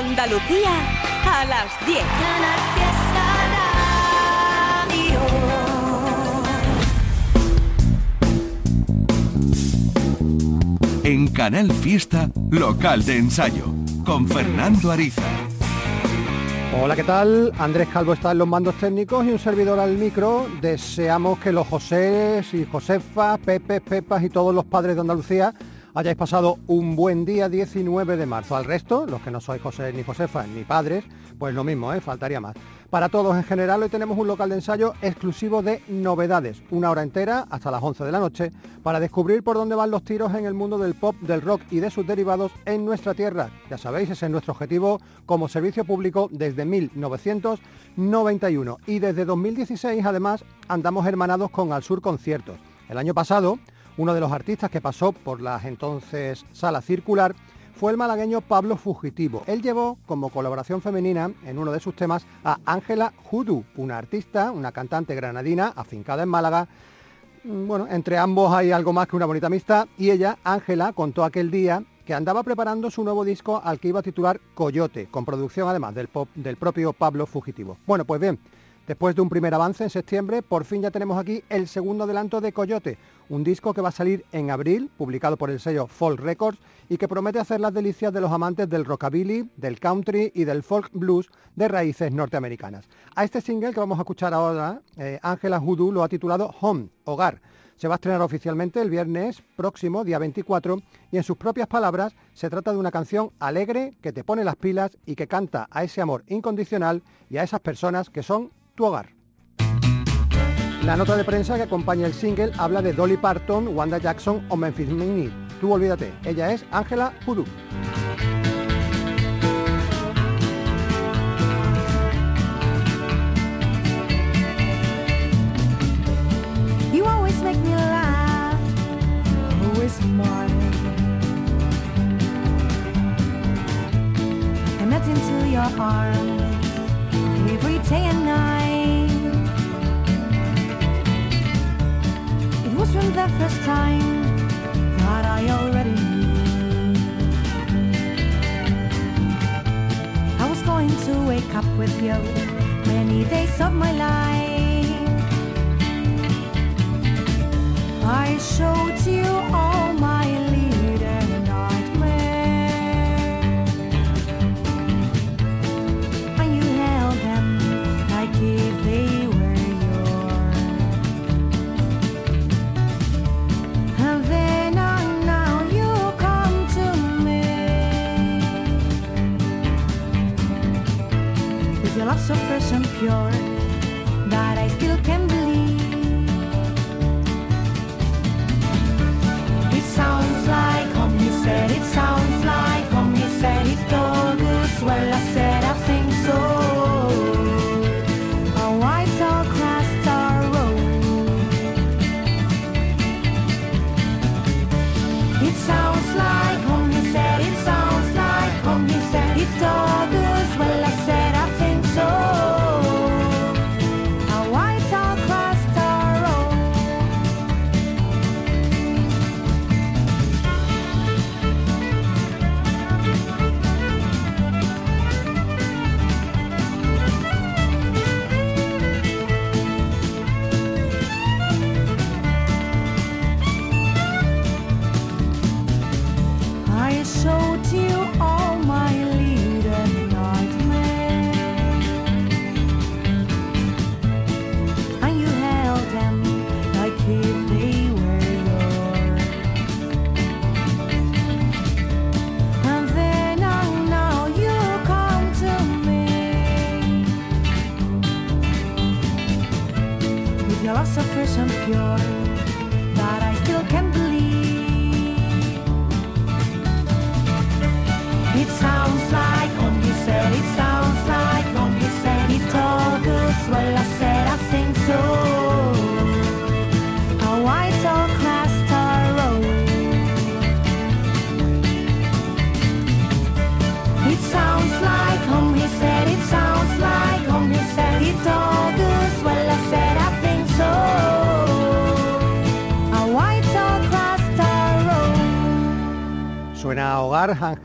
Andalucía a las 10. En Canal Fiesta, local de ensayo, con Fernando Ariza. Hola, ¿qué tal? Andrés Calvo está en los mandos técnicos y un servidor al micro. Deseamos que los José y Josefas, Pepe, Pepas y todos los padres de Andalucía hayáis pasado un buen día 19 de marzo. Al resto, los que no sois José ni Josefa ni padres, pues lo mismo, ¿eh? faltaría más. Para todos en general, hoy tenemos un local de ensayo exclusivo de novedades, una hora entera hasta las 11 de la noche, para descubrir por dónde van los tiros en el mundo del pop, del rock y de sus derivados en nuestra tierra. Ya sabéis, ese es nuestro objetivo como servicio público desde 1991 y desde 2016 además andamos hermanados con Al Sur Conciertos. El año pasado uno de los artistas que pasó por las entonces Sala Circular fue el malagueño Pablo Fugitivo. Él llevó como colaboración femenina en uno de sus temas a Ángela Judu, una artista, una cantante granadina afincada en Málaga. Mm, bueno, entre ambos hay algo más que una bonita amistad y ella, Ángela, contó aquel día que andaba preparando su nuevo disco al que iba a titular Coyote, con producción además del, pop, del propio Pablo Fugitivo. Bueno, pues bien, Después de un primer avance en septiembre, por fin ya tenemos aquí el segundo adelanto de Coyote, un disco que va a salir en abril, publicado por el sello Folk Records y que promete hacer las delicias de los amantes del rockabilly, del country y del folk blues de raíces norteamericanas. A este single que vamos a escuchar ahora, eh, Ángela Hoodoo lo ha titulado Home, Hogar. Se va a estrenar oficialmente el viernes próximo, día 24, y en sus propias palabras se trata de una canción alegre que te pone las pilas y que canta a ese amor incondicional y a esas personas que son hogar. La nota de prensa que acompaña el single habla de Dolly Parton, Wanda Jackson o Memphis Minnie. Tú olvídate, ella es Angela Hoodoo. Time that I already knew. I was going to wake up with you many days of my life. I showed you all and pure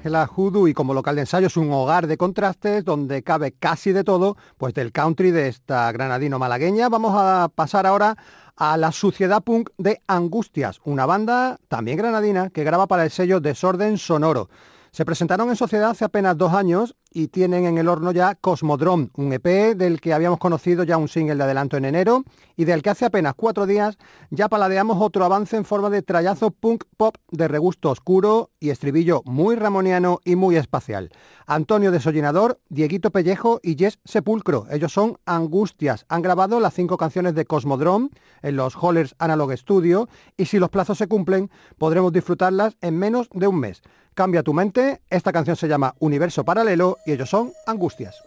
Ángela Judu y como local de ensayo es un hogar de contrastes donde cabe casi de todo, pues del country de esta granadino malagueña. Vamos a pasar ahora a la suciedad punk de Angustias, una banda también granadina que graba para el sello Desorden Sonoro. Se presentaron en sociedad hace apenas dos años y tienen en el horno ya Cosmodrome, un EP del que habíamos conocido ya un single de adelanto en enero y del que hace apenas cuatro días ya paladeamos otro avance en forma de trayazo punk pop de regusto oscuro y estribillo muy ramoniano y muy espacial. Antonio Desollinador, Dieguito Pellejo y Jess Sepulcro. Ellos son Angustias. Han grabado las cinco canciones de Cosmodrome en los Hollers Analog Studio y si los plazos se cumplen podremos disfrutarlas en menos de un mes. Cambia tu mente, esta canción se llama Universo Paralelo y ellos son Angustias.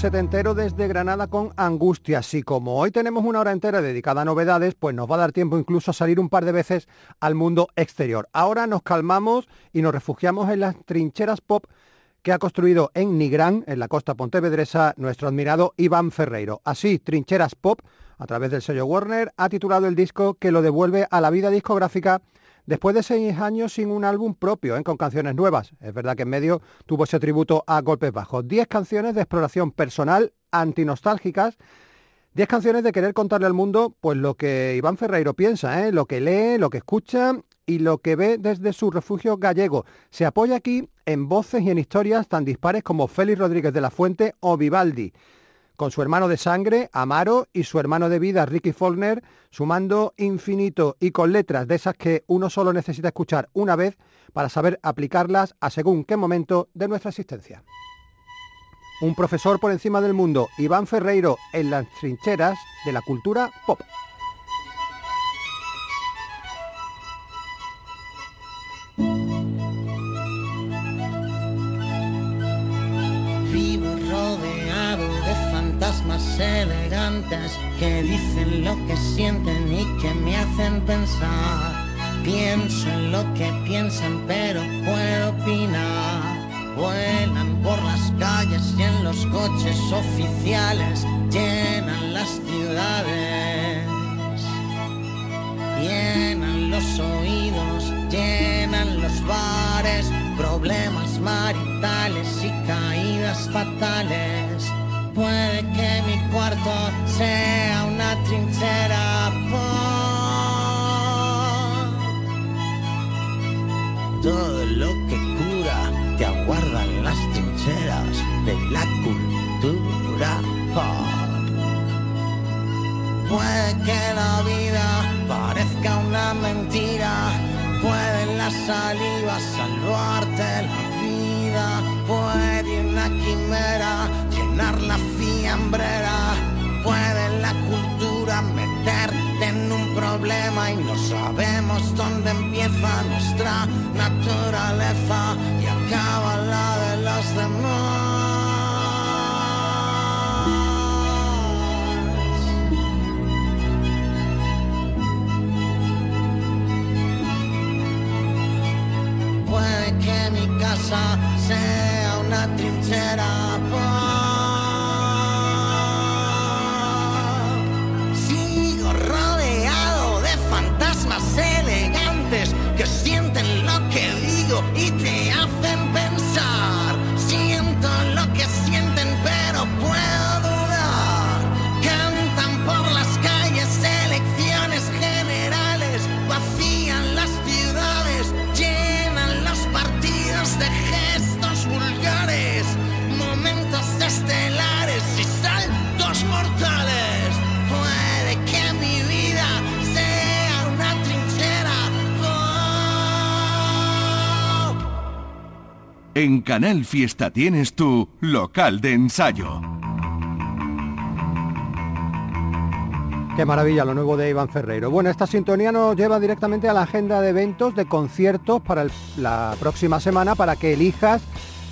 Setentero desde Granada con Angustias. Y como hoy tenemos una hora entera dedicada a novedades, pues nos va a dar tiempo incluso a salir un par de veces al mundo exterior. Ahora nos calmamos y nos refugiamos en las trincheras pop que ha construido en Nigrán, en la costa pontevedresa, nuestro admirado Iván Ferreiro. Así, Trincheras Pop, a través del sello Warner, ha titulado el disco que lo devuelve a la vida discográfica después de seis años sin un álbum propio, ¿eh? con canciones nuevas. Es verdad que en medio tuvo ese tributo a Golpes Bajos. Diez canciones de exploración personal, antinostálgicas, Diez canciones de querer contarle al mundo pues lo que Iván Ferreiro piensa, ¿eh? lo que lee, lo que escucha y lo que ve desde su refugio gallego. Se apoya aquí en voces y en historias tan dispares como Félix Rodríguez de la Fuente o Vivaldi con su hermano de sangre, Amaro, y su hermano de vida, Ricky Faulkner, sumando infinito y con letras de esas que uno solo necesita escuchar una vez para saber aplicarlas a según qué momento de nuestra existencia. Un profesor por encima del mundo, Iván Ferreiro, en las trincheras de la cultura pop. Fantasmas elegantes que dicen lo que sienten y que me hacen pensar. Pienso en lo que piensan, pero puedo opinar. Vuelan por las calles y en los coches oficiales llenan las ciudades. Llenan los oídos, llenan los bares, problemas maritales y caídas fatales. Puede que mi cuarto sea una trinchera. pop. Todo lo que cura te aguardan las trincheras de la cultura. Puede que la vida parezca una mentira, puede la saliva salvarte la vida. primera, la fiambrera. Puede la cultura meterte en un problema y no sabemos dónde empieza nuestra naturaleza y acaba la de los demás. Puede que mi casa sea una trinchera. En Canal Fiesta tienes tu local de ensayo. Qué maravilla lo nuevo de Iván Ferreiro. Bueno, esta sintonía nos lleva directamente a la agenda de eventos, de conciertos para la próxima semana para que elijas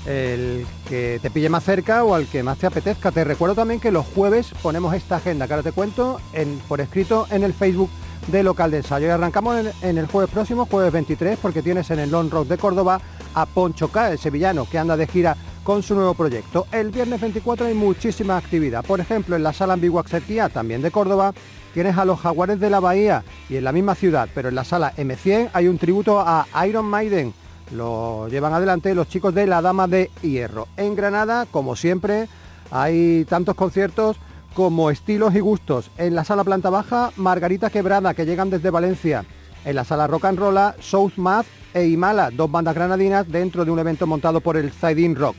el que te pille más cerca o al que más te apetezca. Te recuerdo también que los jueves ponemos esta agenda que ahora te cuento en- por escrito en el Facebook de Local de Ensayo. Y arrancamos en, en el jueves próximo, jueves 23, porque tienes en el Long Rock de Córdoba a Poncho K, el sevillano, que anda de gira con su nuevo proyecto. El viernes 24 hay muchísima actividad. Por ejemplo, en la sala Ambigua también de Córdoba, tienes a los Jaguares de la Bahía y en la misma ciudad, pero en la sala M100 hay un tributo a Iron Maiden. Lo llevan adelante los chicos de La Dama de Hierro. En Granada, como siempre, hay tantos conciertos como estilos y gustos. En la sala planta baja, Margarita Quebrada, que llegan desde Valencia. En la sala Rock and Rolla, South Math e Imala, dos bandas granadinas dentro de un evento montado por el Zaidin Rock.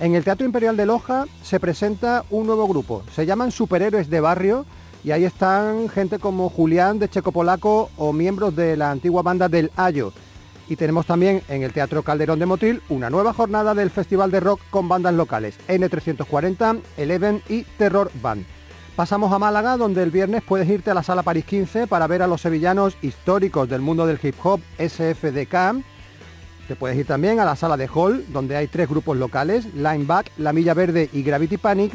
En el Teatro Imperial de Loja se presenta un nuevo grupo. Se llaman Superhéroes de Barrio y ahí están gente como Julián de Checo Polaco o miembros de la antigua banda del Ayo. Y tenemos también en el Teatro Calderón de Motril una nueva jornada del Festival de Rock con bandas locales, N340, Eleven y Terror Band. Pasamos a Málaga, donde el viernes puedes irte a la Sala París 15 para ver a los sevillanos históricos del mundo del hip hop SFDK. Te puedes ir también a la Sala de Hall, donde hay tres grupos locales, Lineback, La Milla Verde y Gravity Panic,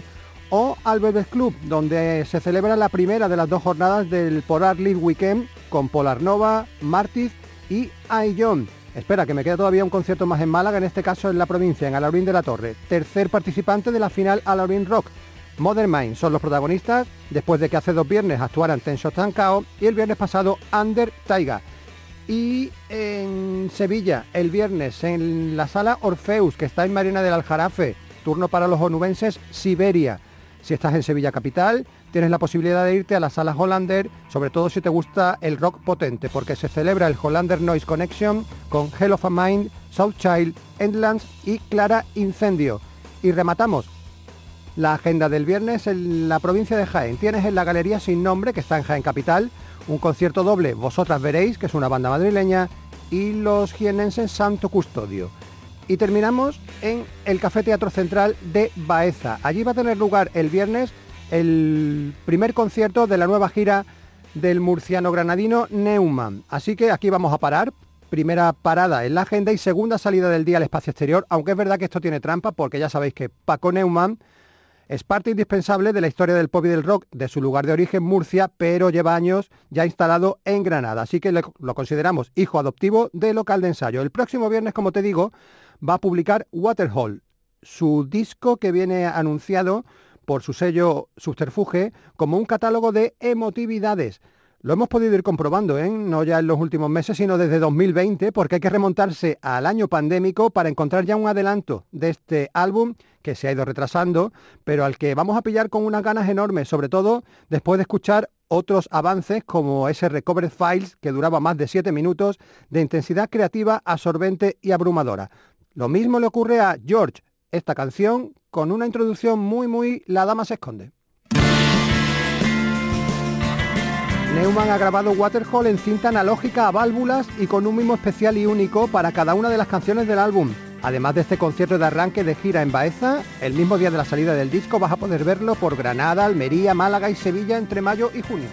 o al Bebes Club, donde se celebra la primera de las dos jornadas del Polar League Weekend con Polar Nova, Martiz y John. Espera, que me queda todavía un concierto más en Málaga, en este caso en la provincia, en Alaurín de la Torre. Tercer participante de la final Alaurín Rock. Modern Mind son los protagonistas, después de que hace dos viernes actuaran Ten Shots and Kao y el viernes pasado Under Taiga. Y en Sevilla, el viernes, en la sala Orfeus, que está en Marina del Aljarafe, turno para los onubenses, Siberia. Si estás en Sevilla Capital, tienes la posibilidad de irte a la sala Hollander, sobre todo si te gusta el rock potente, porque se celebra el Hollander Noise Connection con Hell of a Mind, Southchild, Endlands y Clara Incendio. Y rematamos la agenda del viernes en la provincia de Jaén. Tienes en la Galería Sin Nombre, que está en Jaén Capital, un concierto doble, Vosotras Veréis, que es una banda madrileña, y los jienenses Santo Custodio. Y terminamos en el Café Teatro Central de Baeza. Allí va a tener lugar el viernes el primer concierto de la nueva gira del murciano granadino Neumann. Así que aquí vamos a parar. Primera parada en la agenda y segunda salida del día al espacio exterior, aunque es verdad que esto tiene trampa porque ya sabéis que Paco Neumann es parte indispensable de la historia del pop y del rock de su lugar de origen Murcia, pero lleva años ya instalado en Granada, así que lo consideramos hijo adoptivo de local de ensayo. El próximo viernes, como te digo, va a publicar Waterhole, su disco que viene anunciado por su sello Subterfuge como un catálogo de emotividades. Lo hemos podido ir comprobando, ¿eh? no ya en los últimos meses, sino desde 2020, porque hay que remontarse al año pandémico para encontrar ya un adelanto de este álbum que se ha ido retrasando, pero al que vamos a pillar con unas ganas enormes, sobre todo después de escuchar otros avances como ese Recovered Files que duraba más de 7 minutos de intensidad creativa absorbente y abrumadora. Lo mismo le ocurre a George, esta canción con una introducción muy muy La Dama se esconde. Neumann ha grabado Waterhole en cinta analógica a válvulas y con un mimo especial y único para cada una de las canciones del álbum. Además de este concierto de arranque de gira en Baeza, el mismo día de la salida del disco vas a poder verlo por Granada, Almería, Málaga y Sevilla entre mayo y junio.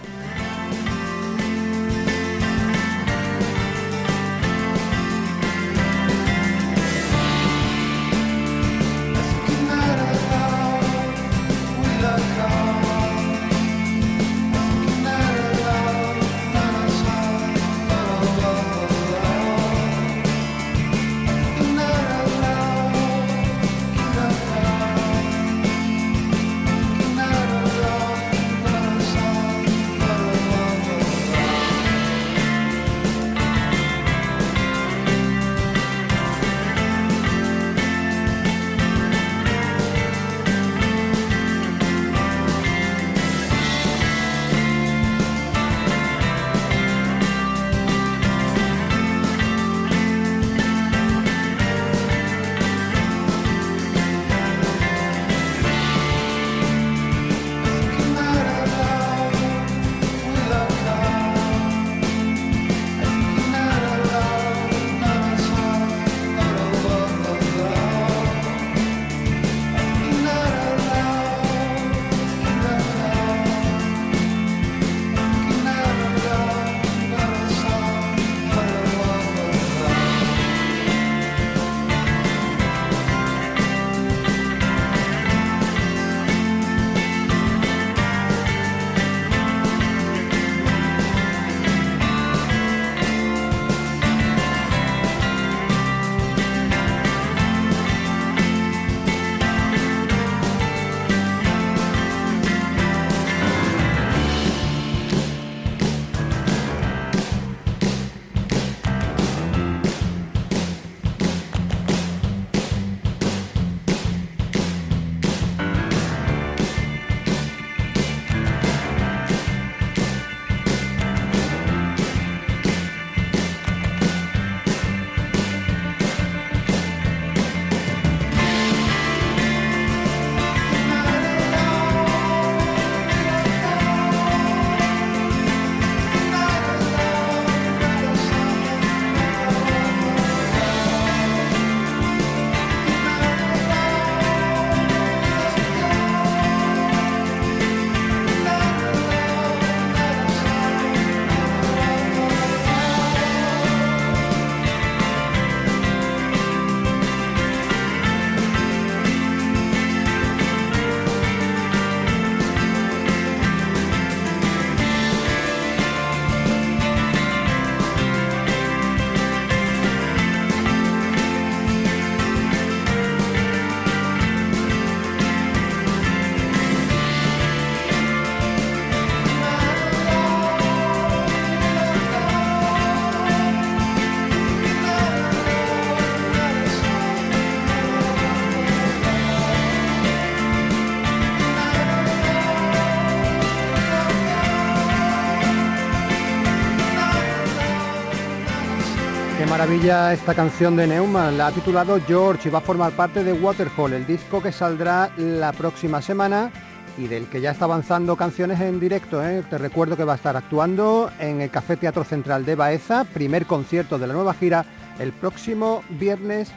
Maravilla esta canción de Neumann. La ha titulado George y va a formar parte de Waterhole, el disco que saldrá la próxima semana y del que ya está avanzando canciones en directo. ¿eh? Te recuerdo que va a estar actuando en el Café Teatro Central de Baeza, primer concierto de la nueva gira, el próximo viernes,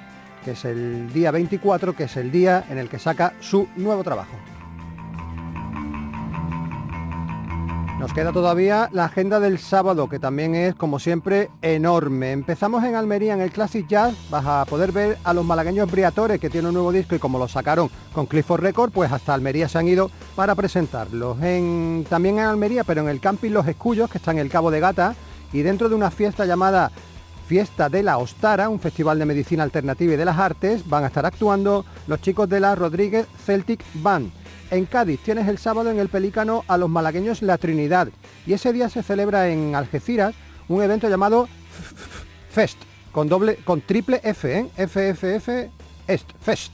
que es el día 24, que es el día en el que saca su nuevo trabajo. Nos queda todavía la agenda del sábado, que también es, como siempre, enorme. Empezamos en Almería, en el Classic Jazz. Vas a poder ver a los malagueños Briatores, que tienen un nuevo disco y como lo sacaron con Clifford Record, pues hasta Almería se han ido para presentarlos. En, también en Almería, pero en el Camping Los Escullos, que está en el Cabo de Gata, y dentro de una fiesta llamada Fiesta de la Ostara, un festival de medicina alternativa y de las artes, van a estar actuando los chicos de la Rodríguez Celtic Band. En Cádiz tienes el sábado en el Pelícano a los malagueños La Trinidad y ese día se celebra en Algeciras un evento llamado Fest, con, doble, con triple F, ¿eh? FFF Est, Fest.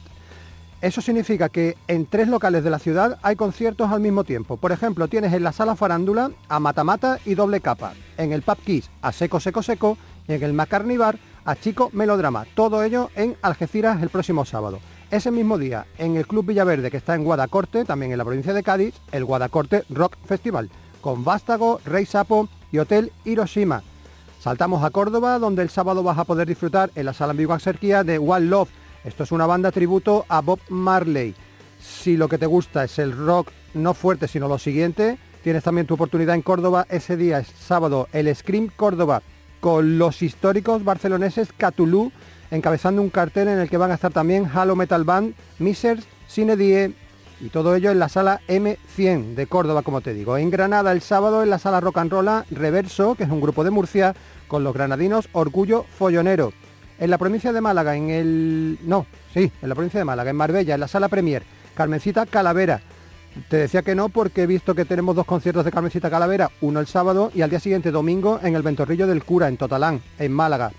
Eso significa que en tres locales de la ciudad hay conciertos al mismo tiempo. Por ejemplo, tienes en la sala Farándula a Matamata y Doble Capa, en el Pub Kiss a Seco Seco Seco y en el Macarni Bar a Chico Melodrama. Todo ello en Algeciras el próximo sábado. Ese mismo día, en el Club Villaverde, que está en Guadacorte, también en la provincia de Cádiz, el Guadacorte Rock Festival, con Vástago, Rey Sapo y Hotel Hiroshima. Saltamos a Córdoba, donde el sábado vas a poder disfrutar en la sala Ambigua Serquía de One Love, Esto es una banda tributo a Bob Marley. Si lo que te gusta es el rock no fuerte, sino lo siguiente, tienes también tu oportunidad en Córdoba. Ese día sábado, el Scream Córdoba, con los históricos barceloneses Catulú, encabezando un cartel en el que van a estar también Halo Metal Band, Misers, Cine Die, y todo ello en la sala M100 de Córdoba, como te digo. En Granada el sábado en la sala Rock and Rolla Reverso, que es un grupo de Murcia, con los granadinos Orgullo Follonero. En la provincia de Málaga, en el... No, sí, en la provincia de Málaga, en Marbella, en la sala Premier, Carmencita Calavera. Te decía que no porque he visto que tenemos dos conciertos de Carmencita Calavera, uno el sábado y al día siguiente domingo en el Ventorrillo del Cura, en Totalán, en Málaga.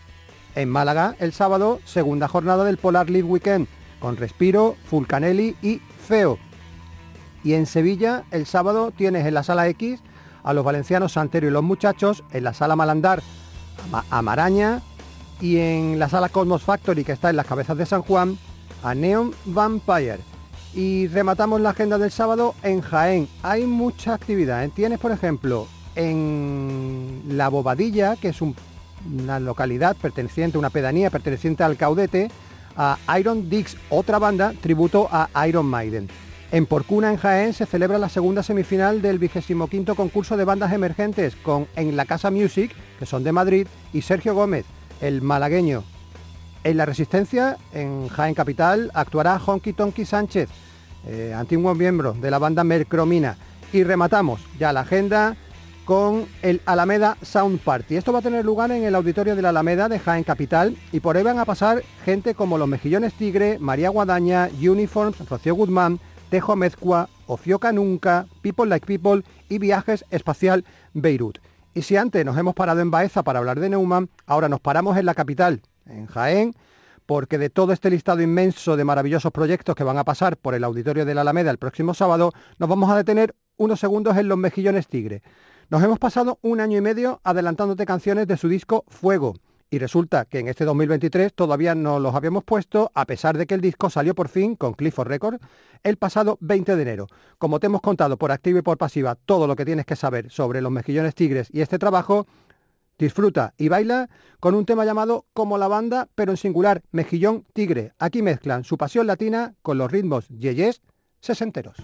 En Málaga, el sábado, segunda jornada del Polar League Weekend, con Respiro, Fulcanelli y Feo. Y en Sevilla, el sábado, tienes en la sala X a los valencianos Santero y los muchachos, en la sala Malandar a Maraña y en la sala Cosmos Factory, que está en las cabezas de San Juan, a Neon Vampire. Y rematamos la agenda del sábado en Jaén. Hay mucha actividad. ¿eh? Tienes, por ejemplo, en La Bobadilla, que es una localidad perteneciente, una pedanía perteneciente al Caudete, a Iron Dix, otra banda tributo a Iron Maiden. En Porcuna, en Jaén, se celebra la segunda semifinal del 25 concurso de bandas emergentes con En la Casa Music, que son de Madrid, y Sergio Gómez, el malagueño. En la Resistencia, en Jaén Capital, actuará Honky Tonky Sánchez, eh, antiguo miembro de la banda Mercromina. Y rematamos ya la agenda con el Alameda Sound Party. Esto va a tener lugar en el auditorio de la Alameda de Jaén Capital y por ahí van a pasar gente como Los Mejillones Tigre, María Guadaña, Uniforms, Rocío Guzmán, Tejo Mezcua, Ofioca Nunca, People Like People y Viajes Espacial Beirut. Y si antes nos hemos parado en Baeza para hablar de Neumann, ahora nos paramos en la capital, en Jaén, porque de todo este listado inmenso de maravillosos proyectos que van a pasar por el auditorio de la Alameda el próximo sábado, nos vamos a detener unos segundos en Los Mejillones Tigre. Nos hemos pasado un año y medio adelantándote canciones de su disco Fuego. Y resulta que en este 2023 todavía no los habíamos puesto, a pesar de que el disco salió por fin con Clifford Records el pasado 20 de enero. Como te hemos contado por activa y por pasiva todo lo que tienes que saber sobre los mejillones tigres y este trabajo, disfruta y baila con un tema llamado Como la banda, pero en singular, Mejillón Tigre. Aquí mezclan su pasión latina con los ritmos yeyes sesenteros.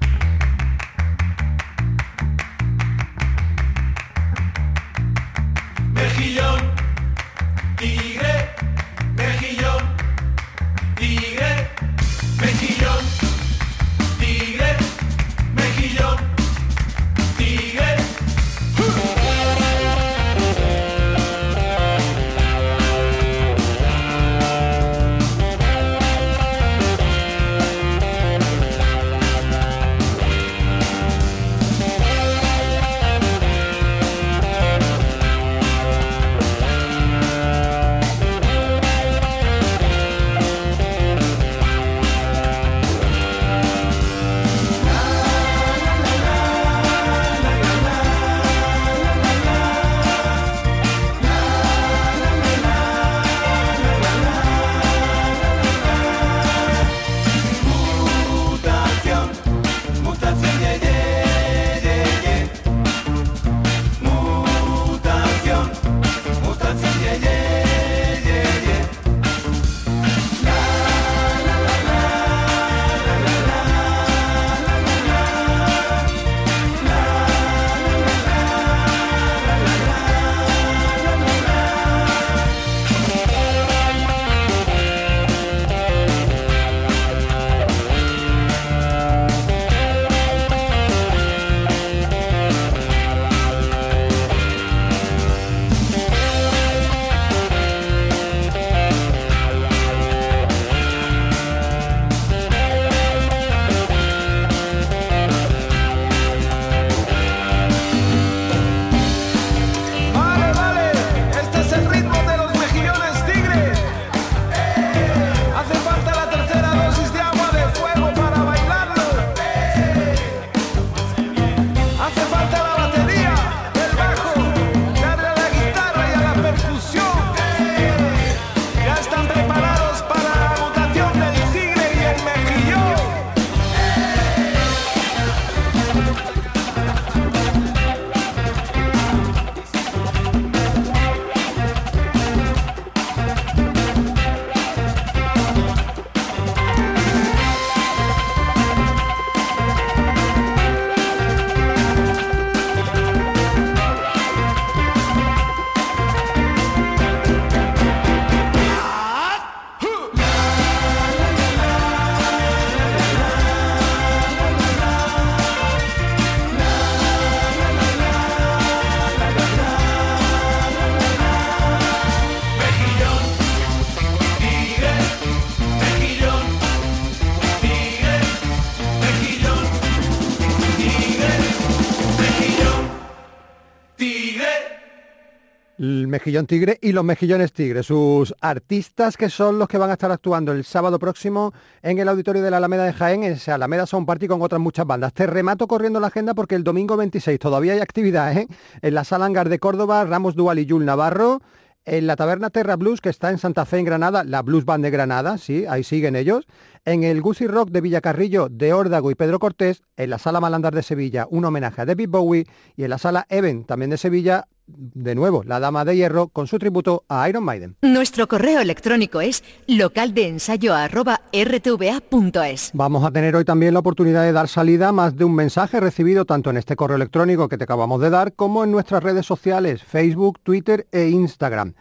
Mejillón tigre y los mejillones tigre, sus artistas que son los que van a estar actuando el sábado próximo en el auditorio de la Alameda de Jaén, en ese Alameda Sound Party con otras muchas bandas. Te remato corriendo la agenda porque el domingo 26 todavía hay actividad ¿eh? en la Sala Hangar de Córdoba, Ramos Dual y Yul Navarro, en la Taberna Terra Blues que está en Santa Fe en Granada, la Blues Band de Granada, sí, ahí siguen ellos, en el Gusy Rock de Villacarrillo de Órdago y Pedro Cortés, en la Sala Malandar de Sevilla un homenaje a David Bowie y en la Sala Even también de Sevilla de nuevo, la Dama de Hierro con su tributo a Iron Maiden. Nuestro correo electrónico es localdeensayo@rtva.es. Vamos a tener hoy también la oportunidad de dar salida a más de un mensaje recibido tanto en este correo electrónico que te acabamos de dar como en nuestras redes sociales, Facebook, Twitter e Instagram.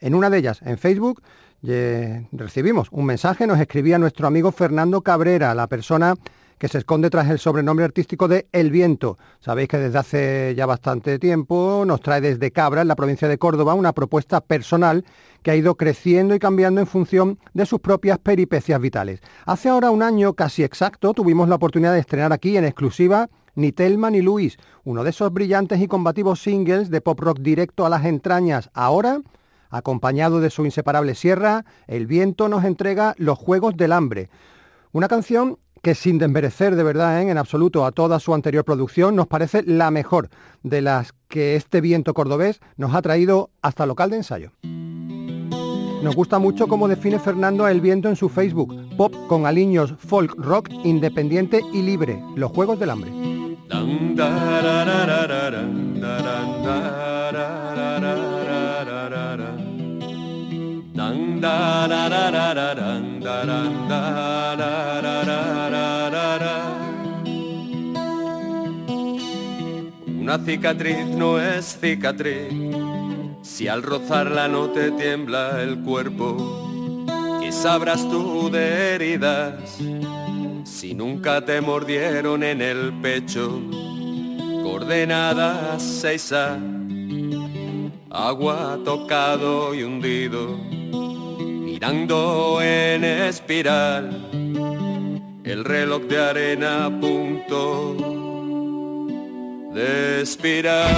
En una de ellas, en Facebook, eh, recibimos un mensaje, nos escribía nuestro amigo Fernando Cabrera, la persona que se esconde tras el sobrenombre artístico de El Viento. Sabéis que desde hace ya bastante tiempo nos trae desde Cabra, en la provincia de Córdoba, una propuesta personal que ha ido creciendo y cambiando en función de sus propias peripecias vitales. Hace ahora un año casi exacto tuvimos la oportunidad de estrenar aquí en exclusiva Ni Telma ni Luis, uno de esos brillantes y combativos singles de pop rock directo a las entrañas. Ahora, acompañado de su inseparable sierra, El Viento nos entrega Los Juegos del Hambre. Una canción que sin desmerecer de verdad ¿eh? en absoluto a toda su anterior producción, nos parece la mejor de las que este viento cordobés nos ha traído hasta local de ensayo. Nos gusta mucho cómo define Fernando El Viento en su Facebook, pop con aliños folk rock independiente y libre, los Juegos del Hambre. Una cicatriz no es cicatriz si al rozarla no te tiembla el cuerpo. ¿Qué sabrás tú de heridas? si nunca te mordieron en el pecho, coordenadas 6A, agua tocado y hundido, mirando en espiral, el reloj de arena punto de espiral.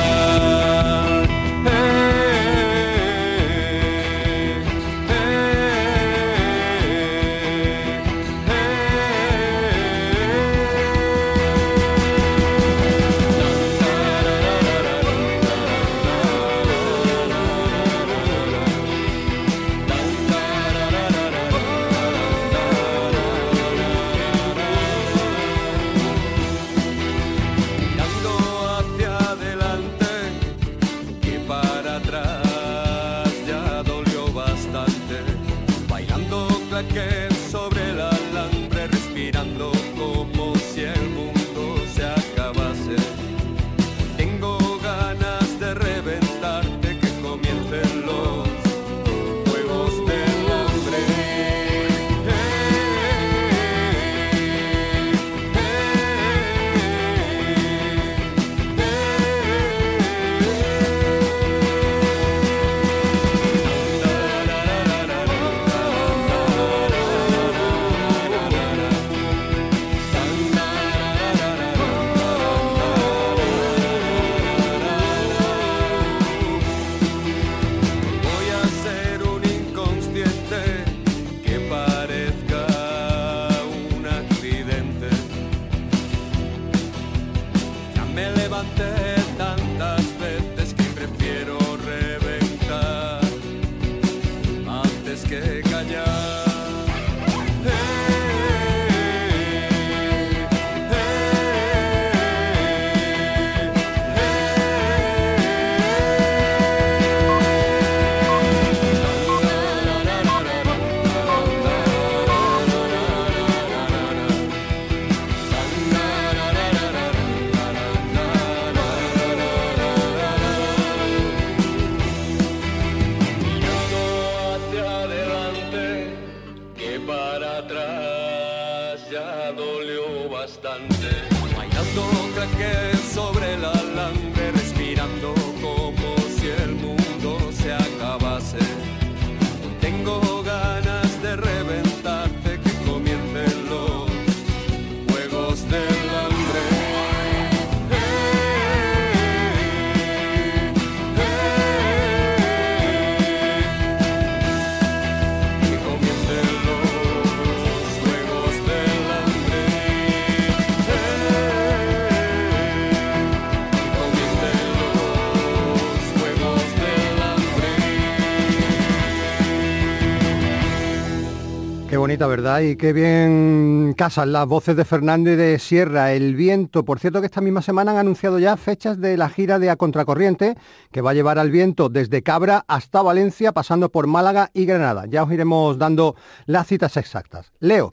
Bonita, ¿verdad? Y qué bien casan las voces de Fernando y de Sierra, El Viento. Por cierto que esta misma semana han anunciado ya fechas de la gira de A Contracorriente, que va a llevar al viento desde Cabra hasta Valencia, pasando por Málaga y Granada. Ya os iremos dando las citas exactas. Leo.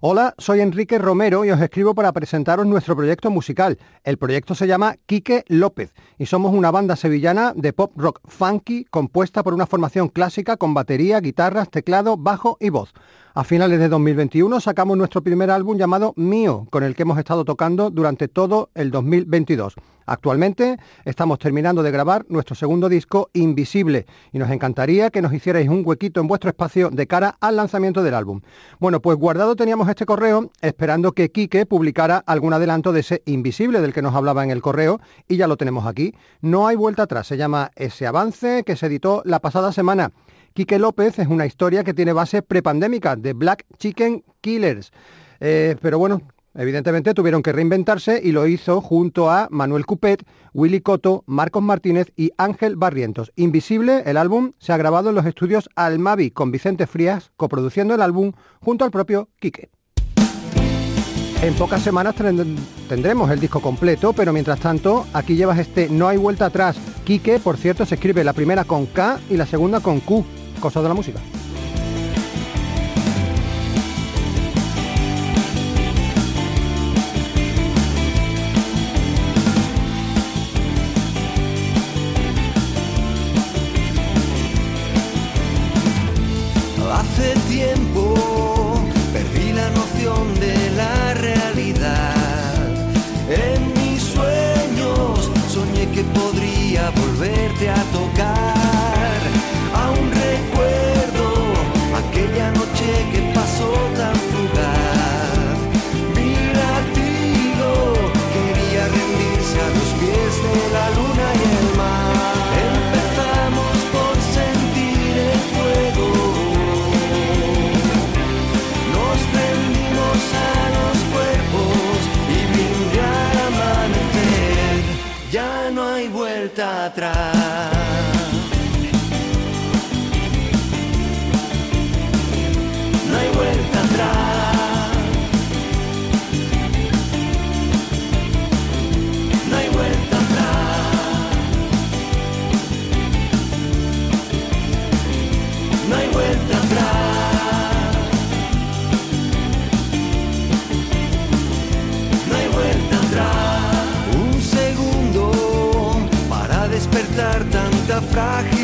Hola, soy Enrique Romero y os escribo para presentaros nuestro proyecto musical. El proyecto se llama Quique López y somos una banda sevillana de pop rock funky compuesta por una formación clásica con batería, guitarras, teclado, bajo y voz. A finales de 2021 sacamos nuestro primer álbum llamado Mío, con el que hemos estado tocando durante todo el 2022. Actualmente estamos terminando de grabar nuestro segundo disco Invisible y nos encantaría que nos hicierais un huequito en vuestro espacio de cara al lanzamiento del álbum. Bueno, pues guardado teníamos este correo esperando que Quique publicara algún adelanto de ese Invisible del que nos hablaba en el correo y ya lo tenemos aquí. No hay vuelta atrás, se llama Ese Avance que se editó la pasada semana. Quique López es una historia que tiene base prepandémica de Black Chicken Killers. Eh, pero bueno, evidentemente tuvieron que reinventarse y lo hizo junto a Manuel Cupet, Willy Coto, Marcos Martínez y Ángel Barrientos. Invisible, el álbum, se ha grabado en los estudios Almavi con Vicente Frías, coproduciendo el álbum junto al propio Quique. En pocas semanas tendremos el disco completo, pero mientras tanto, aquí llevas este No hay vuelta atrás. Quique, por cierto, se escribe la primera con K y la segunda con Q. Cosas de la música. aguantar tanta frágil.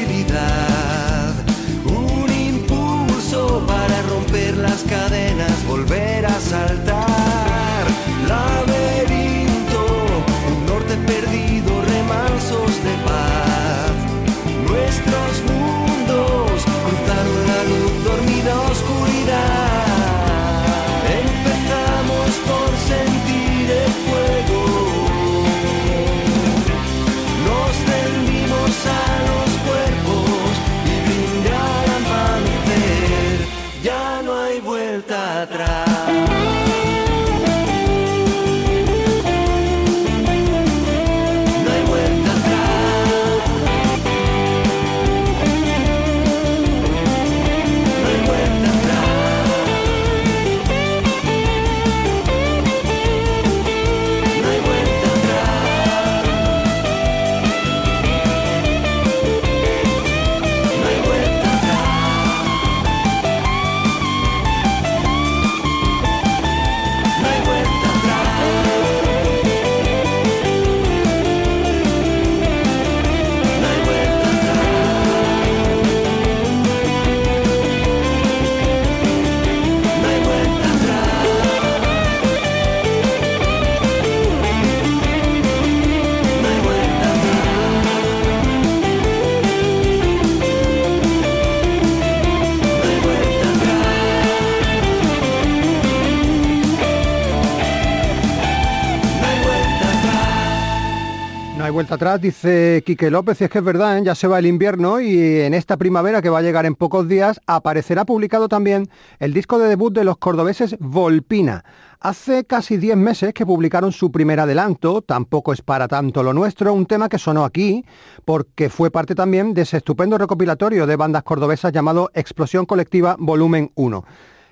Vuelta atrás, dice Quique López, y es que es verdad, ¿eh? ya se va el invierno y en esta primavera que va a llegar en pocos días aparecerá publicado también el disco de debut de los cordobeses Volpina. Hace casi 10 meses que publicaron su primer adelanto, tampoco es para tanto lo nuestro, un tema que sonó aquí porque fue parte también de ese estupendo recopilatorio de bandas cordobesas llamado Explosión Colectiva Volumen 1.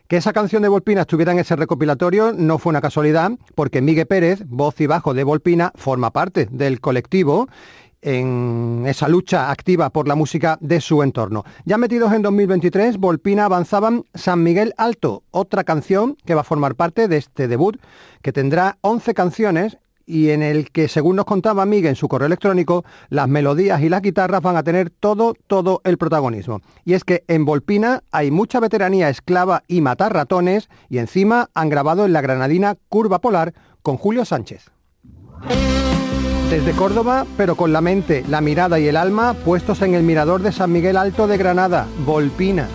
Que esa canción de Volpina estuviera en ese recopilatorio no fue una casualidad, porque Miguel Pérez, voz y bajo de Volpina, forma parte del colectivo en esa lucha activa por la música de su entorno. Ya metidos en 2023, Volpina avanzaban San Miguel Alto, otra canción que va a formar parte de este debut, que tendrá 11 canciones y en el que, según nos contaba Miguel en su correo electrónico, las melodías y las guitarras van a tener todo, todo el protagonismo. Y es que en Volpina hay mucha veteranía esclava y matar ratones, y encima han grabado en la granadina Curva Polar con Julio Sánchez. Desde Córdoba, pero con la mente, la mirada y el alma puestos en el mirador de San Miguel Alto de Granada, Volpina.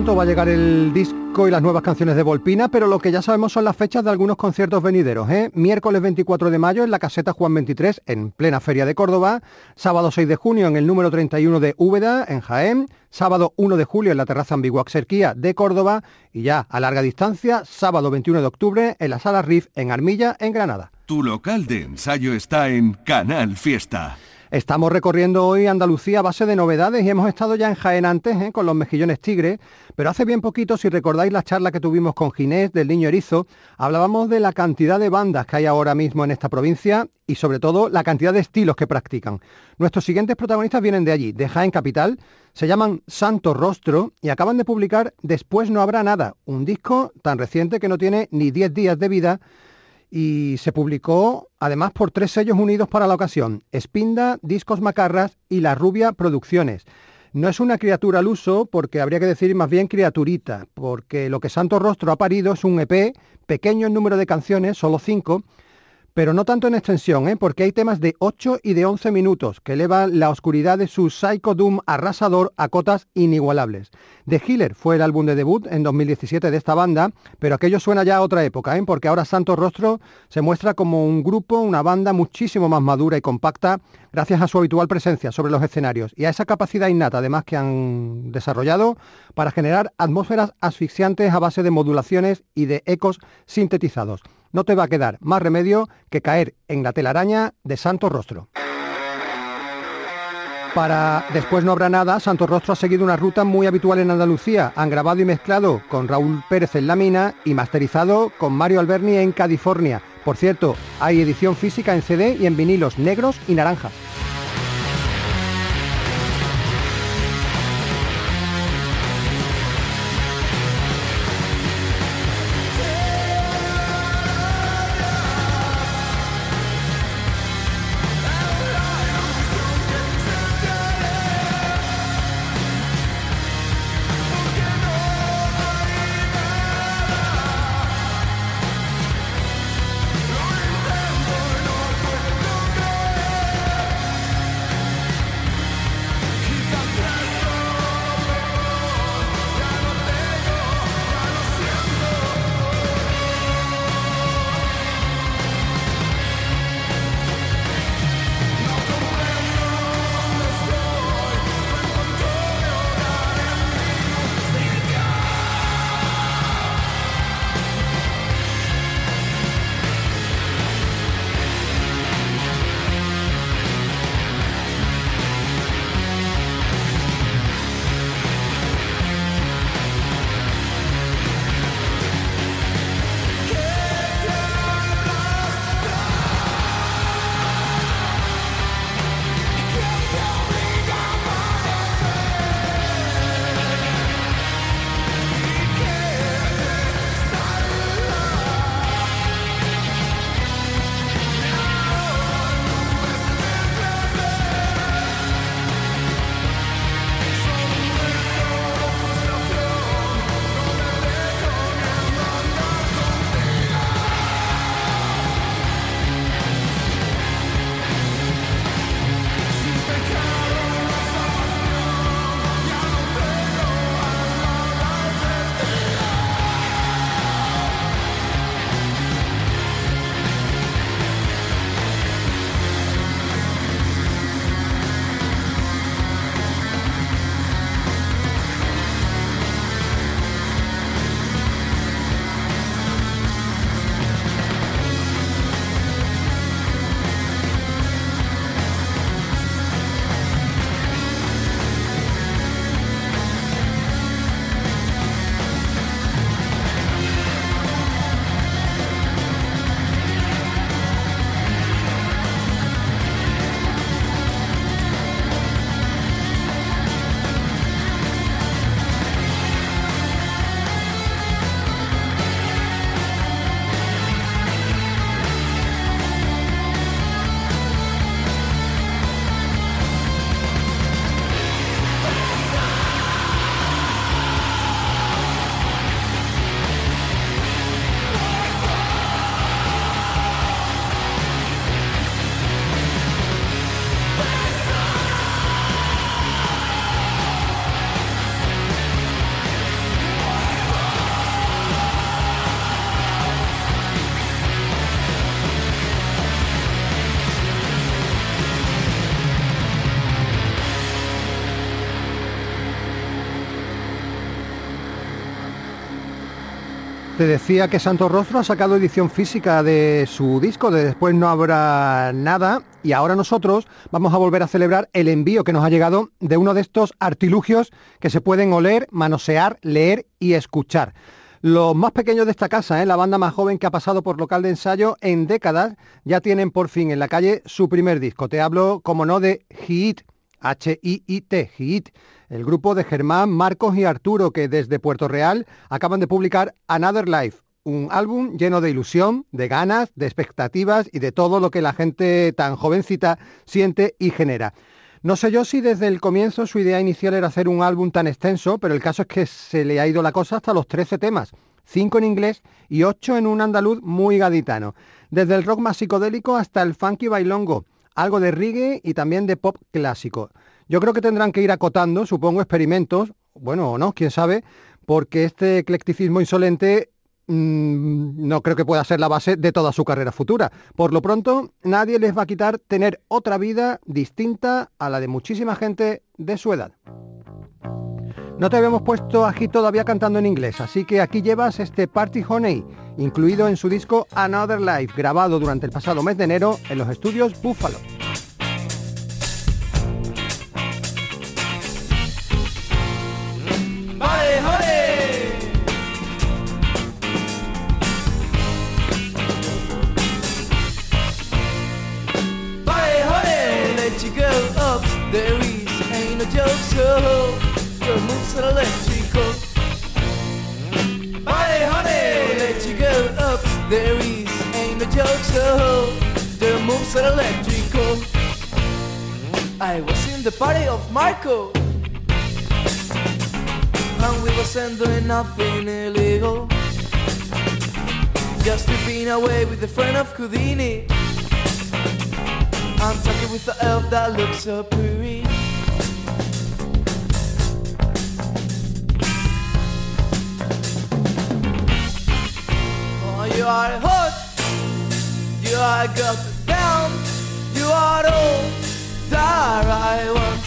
Pronto va a llegar el disco y las nuevas canciones de Volpina, pero lo que ya sabemos son las fechas de algunos conciertos venideros. ¿eh? Miércoles 24 de mayo en la caseta Juan 23, en plena Feria de Córdoba. Sábado 6 de junio en el número 31 de Úbeda, en Jaén. Sábado 1 de julio en la terraza Ambiguaxerquía de Córdoba. Y ya a larga distancia, sábado 21 de octubre en la Sala Riff en Armilla, en Granada. Tu local de ensayo está en Canal Fiesta. Estamos recorriendo hoy Andalucía a base de novedades y hemos estado ya en Jaén antes ¿eh? con los mejillones tigre, pero hace bien poquito, si recordáis la charla que tuvimos con Ginés del Niño Erizo, hablábamos de la cantidad de bandas que hay ahora mismo en esta provincia y sobre todo la cantidad de estilos que practican. Nuestros siguientes protagonistas vienen de allí, de Jaén Capital, se llaman Santo Rostro y acaban de publicar Después no habrá nada, un disco tan reciente que no tiene ni 10 días de vida y se publicó además por tres sellos unidos para la ocasión, Espinda, Discos Macarras y La Rubia Producciones. No es una criatura al uso, porque habría que decir más bien criaturita, porque lo que Santo Rostro ha parido es un EP, pequeño en número de canciones, solo cinco, pero no tanto en extensión, ¿eh? porque hay temas de 8 y de 11 minutos que elevan la oscuridad de su Psycho Doom arrasador a cotas inigualables. The Healer fue el álbum de debut en 2017 de esta banda, pero aquello suena ya a otra época, ¿eh? porque ahora Santo Rostro se muestra como un grupo, una banda muchísimo más madura y compacta gracias a su habitual presencia sobre los escenarios y a esa capacidad innata además que han desarrollado para generar atmósferas asfixiantes a base de modulaciones y de ecos sintetizados no te va a quedar más remedio que caer en la telaraña de Santo Rostro. Para Después no habrá nada, Santo Rostro ha seguido una ruta muy habitual en Andalucía. Han grabado y mezclado con Raúl Pérez en La Mina y masterizado con Mario Alberni en California. Por cierto, hay edición física en CD y en vinilos negros y naranjas. Te decía que Santo Rostro ha sacado edición física de su disco, de después no habrá nada, y ahora nosotros vamos a volver a celebrar el envío que nos ha llegado de uno de estos artilugios que se pueden oler, manosear, leer y escuchar. Los más pequeños de esta casa, ¿eh? la banda más joven que ha pasado por local de ensayo en décadas, ya tienen por fin en la calle su primer disco. Te hablo, como no, de Hit, H-I-I-T, Hit, el grupo de Germán, Marcos y Arturo, que desde Puerto Real acaban de publicar Another Life, un álbum lleno de ilusión, de ganas, de expectativas y de todo lo que la gente tan jovencita siente y genera. No sé yo si desde el comienzo su idea inicial era hacer un álbum tan extenso, pero el caso es que se le ha ido la cosa hasta los 13 temas, 5 en inglés y 8 en un andaluz muy gaditano. Desde el rock más psicodélico hasta el funky bailongo, algo de reggae y también de pop clásico. Yo creo que tendrán que ir acotando, supongo, experimentos, bueno o no, quién sabe, porque este eclecticismo insolente mm, no creo que pueda ser la base de toda su carrera futura. Por lo pronto, nadie les va a quitar tener otra vida distinta a la de muchísima gente de su edad. No te habíamos puesto aquí todavía cantando en inglés, así que aquí llevas este Party Honey, incluido en su disco Another Life, grabado durante el pasado mes de enero en los estudios Buffalo. There is ain't no joke, so the moves are electrical. I was in the party of Marco. And we wasn't doing nothing illegal Just tripping away with a friend of Houdini I'm talking with the elf that looks so pretty you are hot You are got down You are all that I want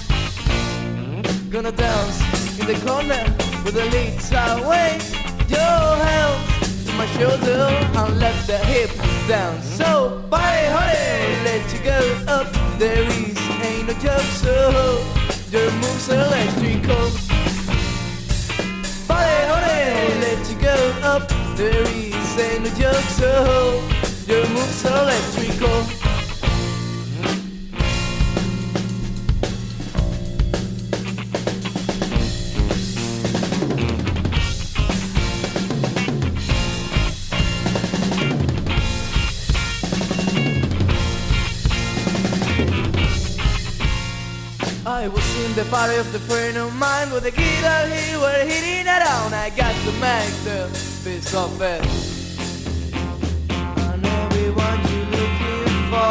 Gonna dance in the corner with the leads away. Your hands to my shoulder and let the hips down. So, body honey, let you go up. There I was in the party of the friend of mine with the guitar he were hitting around. I got to make the piece of it.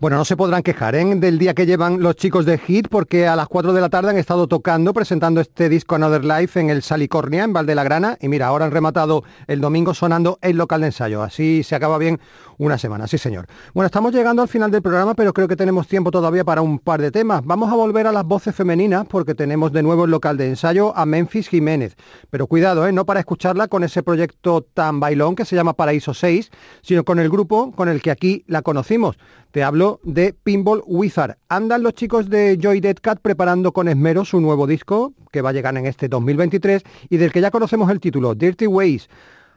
Bueno, no se podrán quejar ¿eh? del día que llevan los chicos de Hit porque a las 4 de la tarde han estado tocando, presentando este disco Another Life en el Salicornia, en Valdelagrana. Y mira, ahora han rematado el domingo sonando el local de ensayo. Así se acaba bien una semana, sí señor. Bueno, estamos llegando al final del programa, pero creo que tenemos tiempo todavía para un par de temas. Vamos a volver a las voces femeninas porque tenemos de nuevo el local de ensayo a Memphis Jiménez. Pero cuidado, ¿eh? no para escucharla con ese proyecto tan bailón que se llama Paraíso 6, sino con el grupo con el que aquí la conocimos. Te hablo de Pinball Wizard. Andan los chicos de Joy Dead Cat preparando con esmero su nuevo disco, que va a llegar en este 2023, y del que ya conocemos el título, Dirty Ways.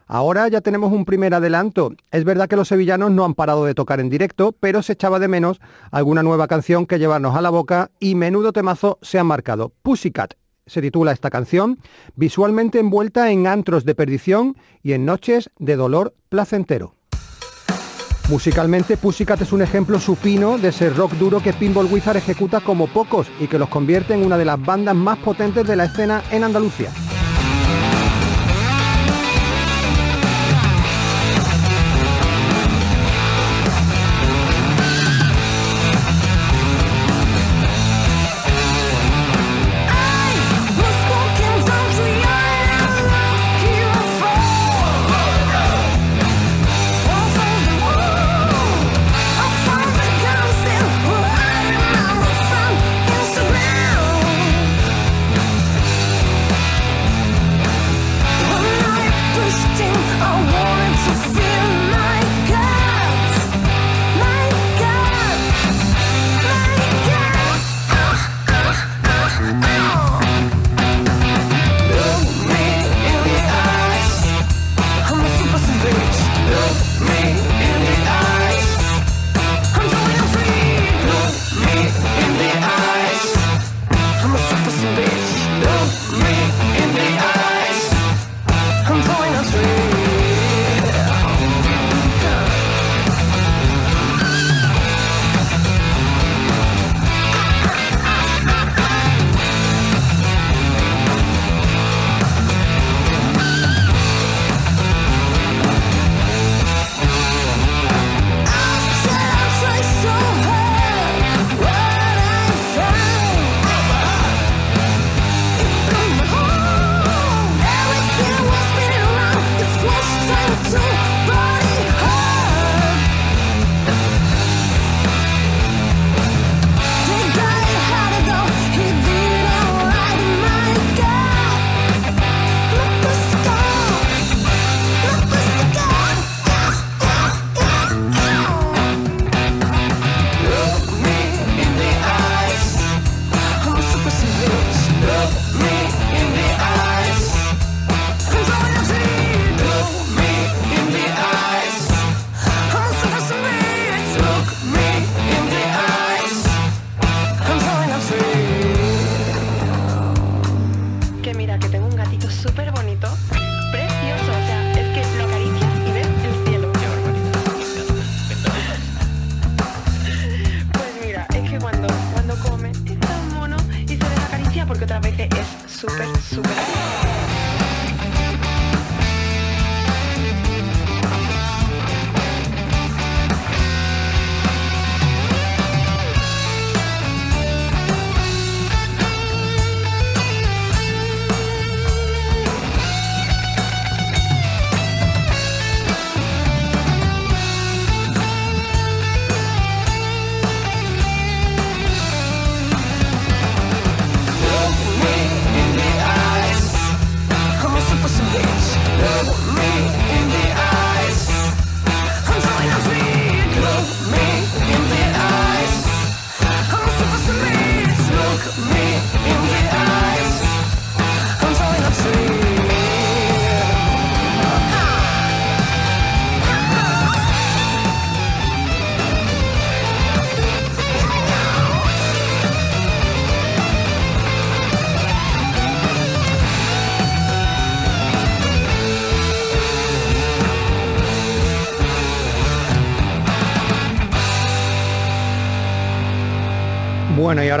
Ahora ya tenemos un primer adelanto. Es verdad que los sevillanos no han parado de tocar en directo, pero se echaba de menos alguna nueva canción que llevarnos a la boca y menudo temazo se han marcado. Pussycat se titula esta canción, visualmente envuelta en antros de perdición y en noches de dolor placentero. Musicalmente, Pussycat es un ejemplo supino de ese rock duro que Pinball Wizard ejecuta como pocos y que los convierte en una de las bandas más potentes de la escena en Andalucía.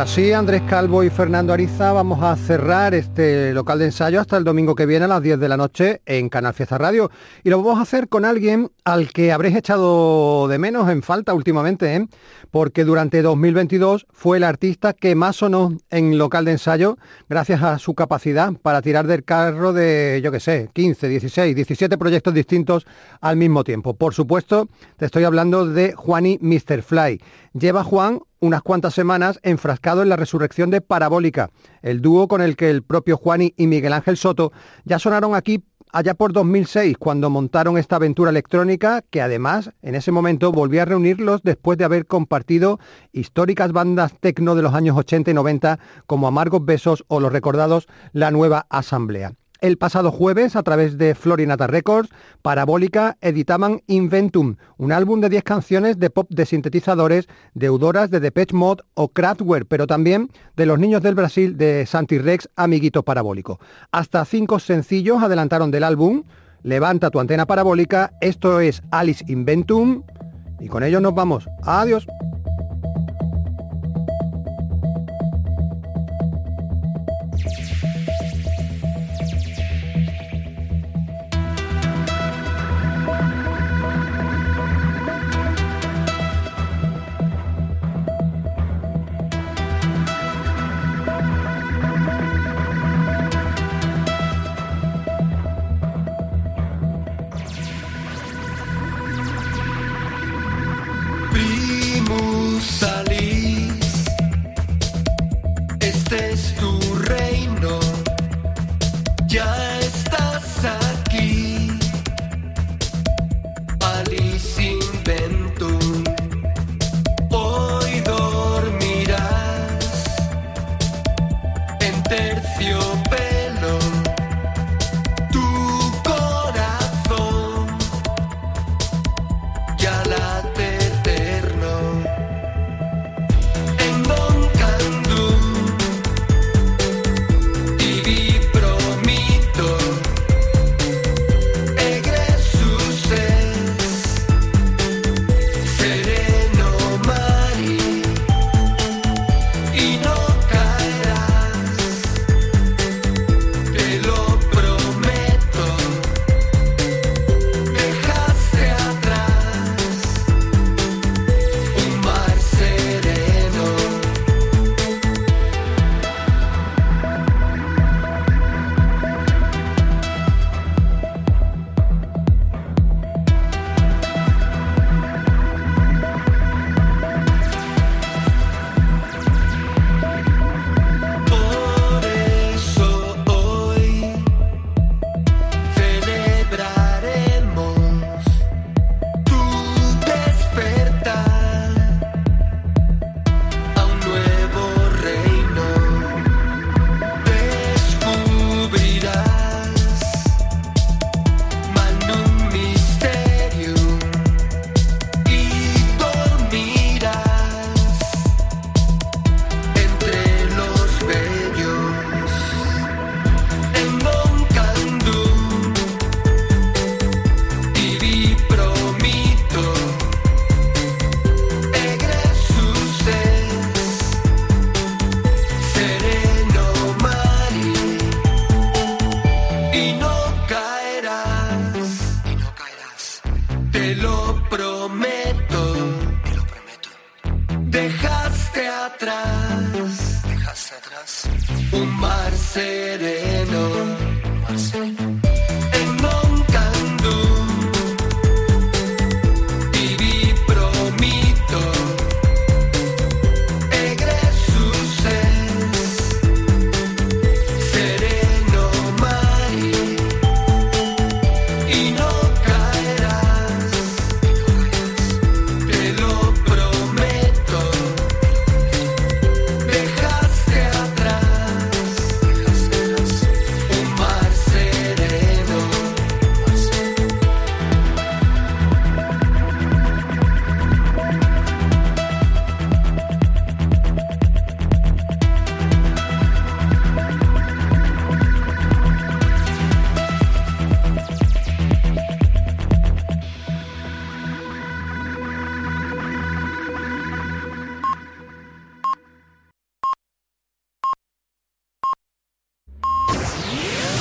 Ahora sí, Andrés Calvo y Fernando Ariza vamos a cerrar este local de ensayo hasta el domingo que viene a las 10 de la noche en Canal Fiesta Radio. Y lo vamos a hacer con alguien al que habréis echado de menos en falta últimamente, ¿eh? porque durante 2022 fue el artista que más sonó en local de ensayo gracias a su capacidad para tirar del carro de, yo qué sé, 15, 16, 17 proyectos distintos al mismo tiempo. Por supuesto, te estoy hablando de Juani Mr. Fly. Lleva Juan unas cuantas semanas enfrascado en la resurrección de Parabólica, el dúo con el que el propio Juani y Miguel Ángel Soto ya sonaron aquí allá por 2006, cuando montaron esta aventura electrónica que además en ese momento volvió a reunirlos después de haber compartido históricas bandas tecno de los años 80 y 90 como Amargos Besos o los recordados La Nueva Asamblea. El pasado jueves, a través de Florinata Records, Parabólica editaban Inventum, un álbum de 10 canciones de pop de sintetizadores, deudoras de Depeche Mode o Kraftwerk, pero también de los niños del Brasil de Santi Rex, Amiguito Parabólico. Hasta cinco sencillos adelantaron del álbum, Levanta tu antena parabólica, esto es Alice Inventum, Y con ello nos vamos. Adiós.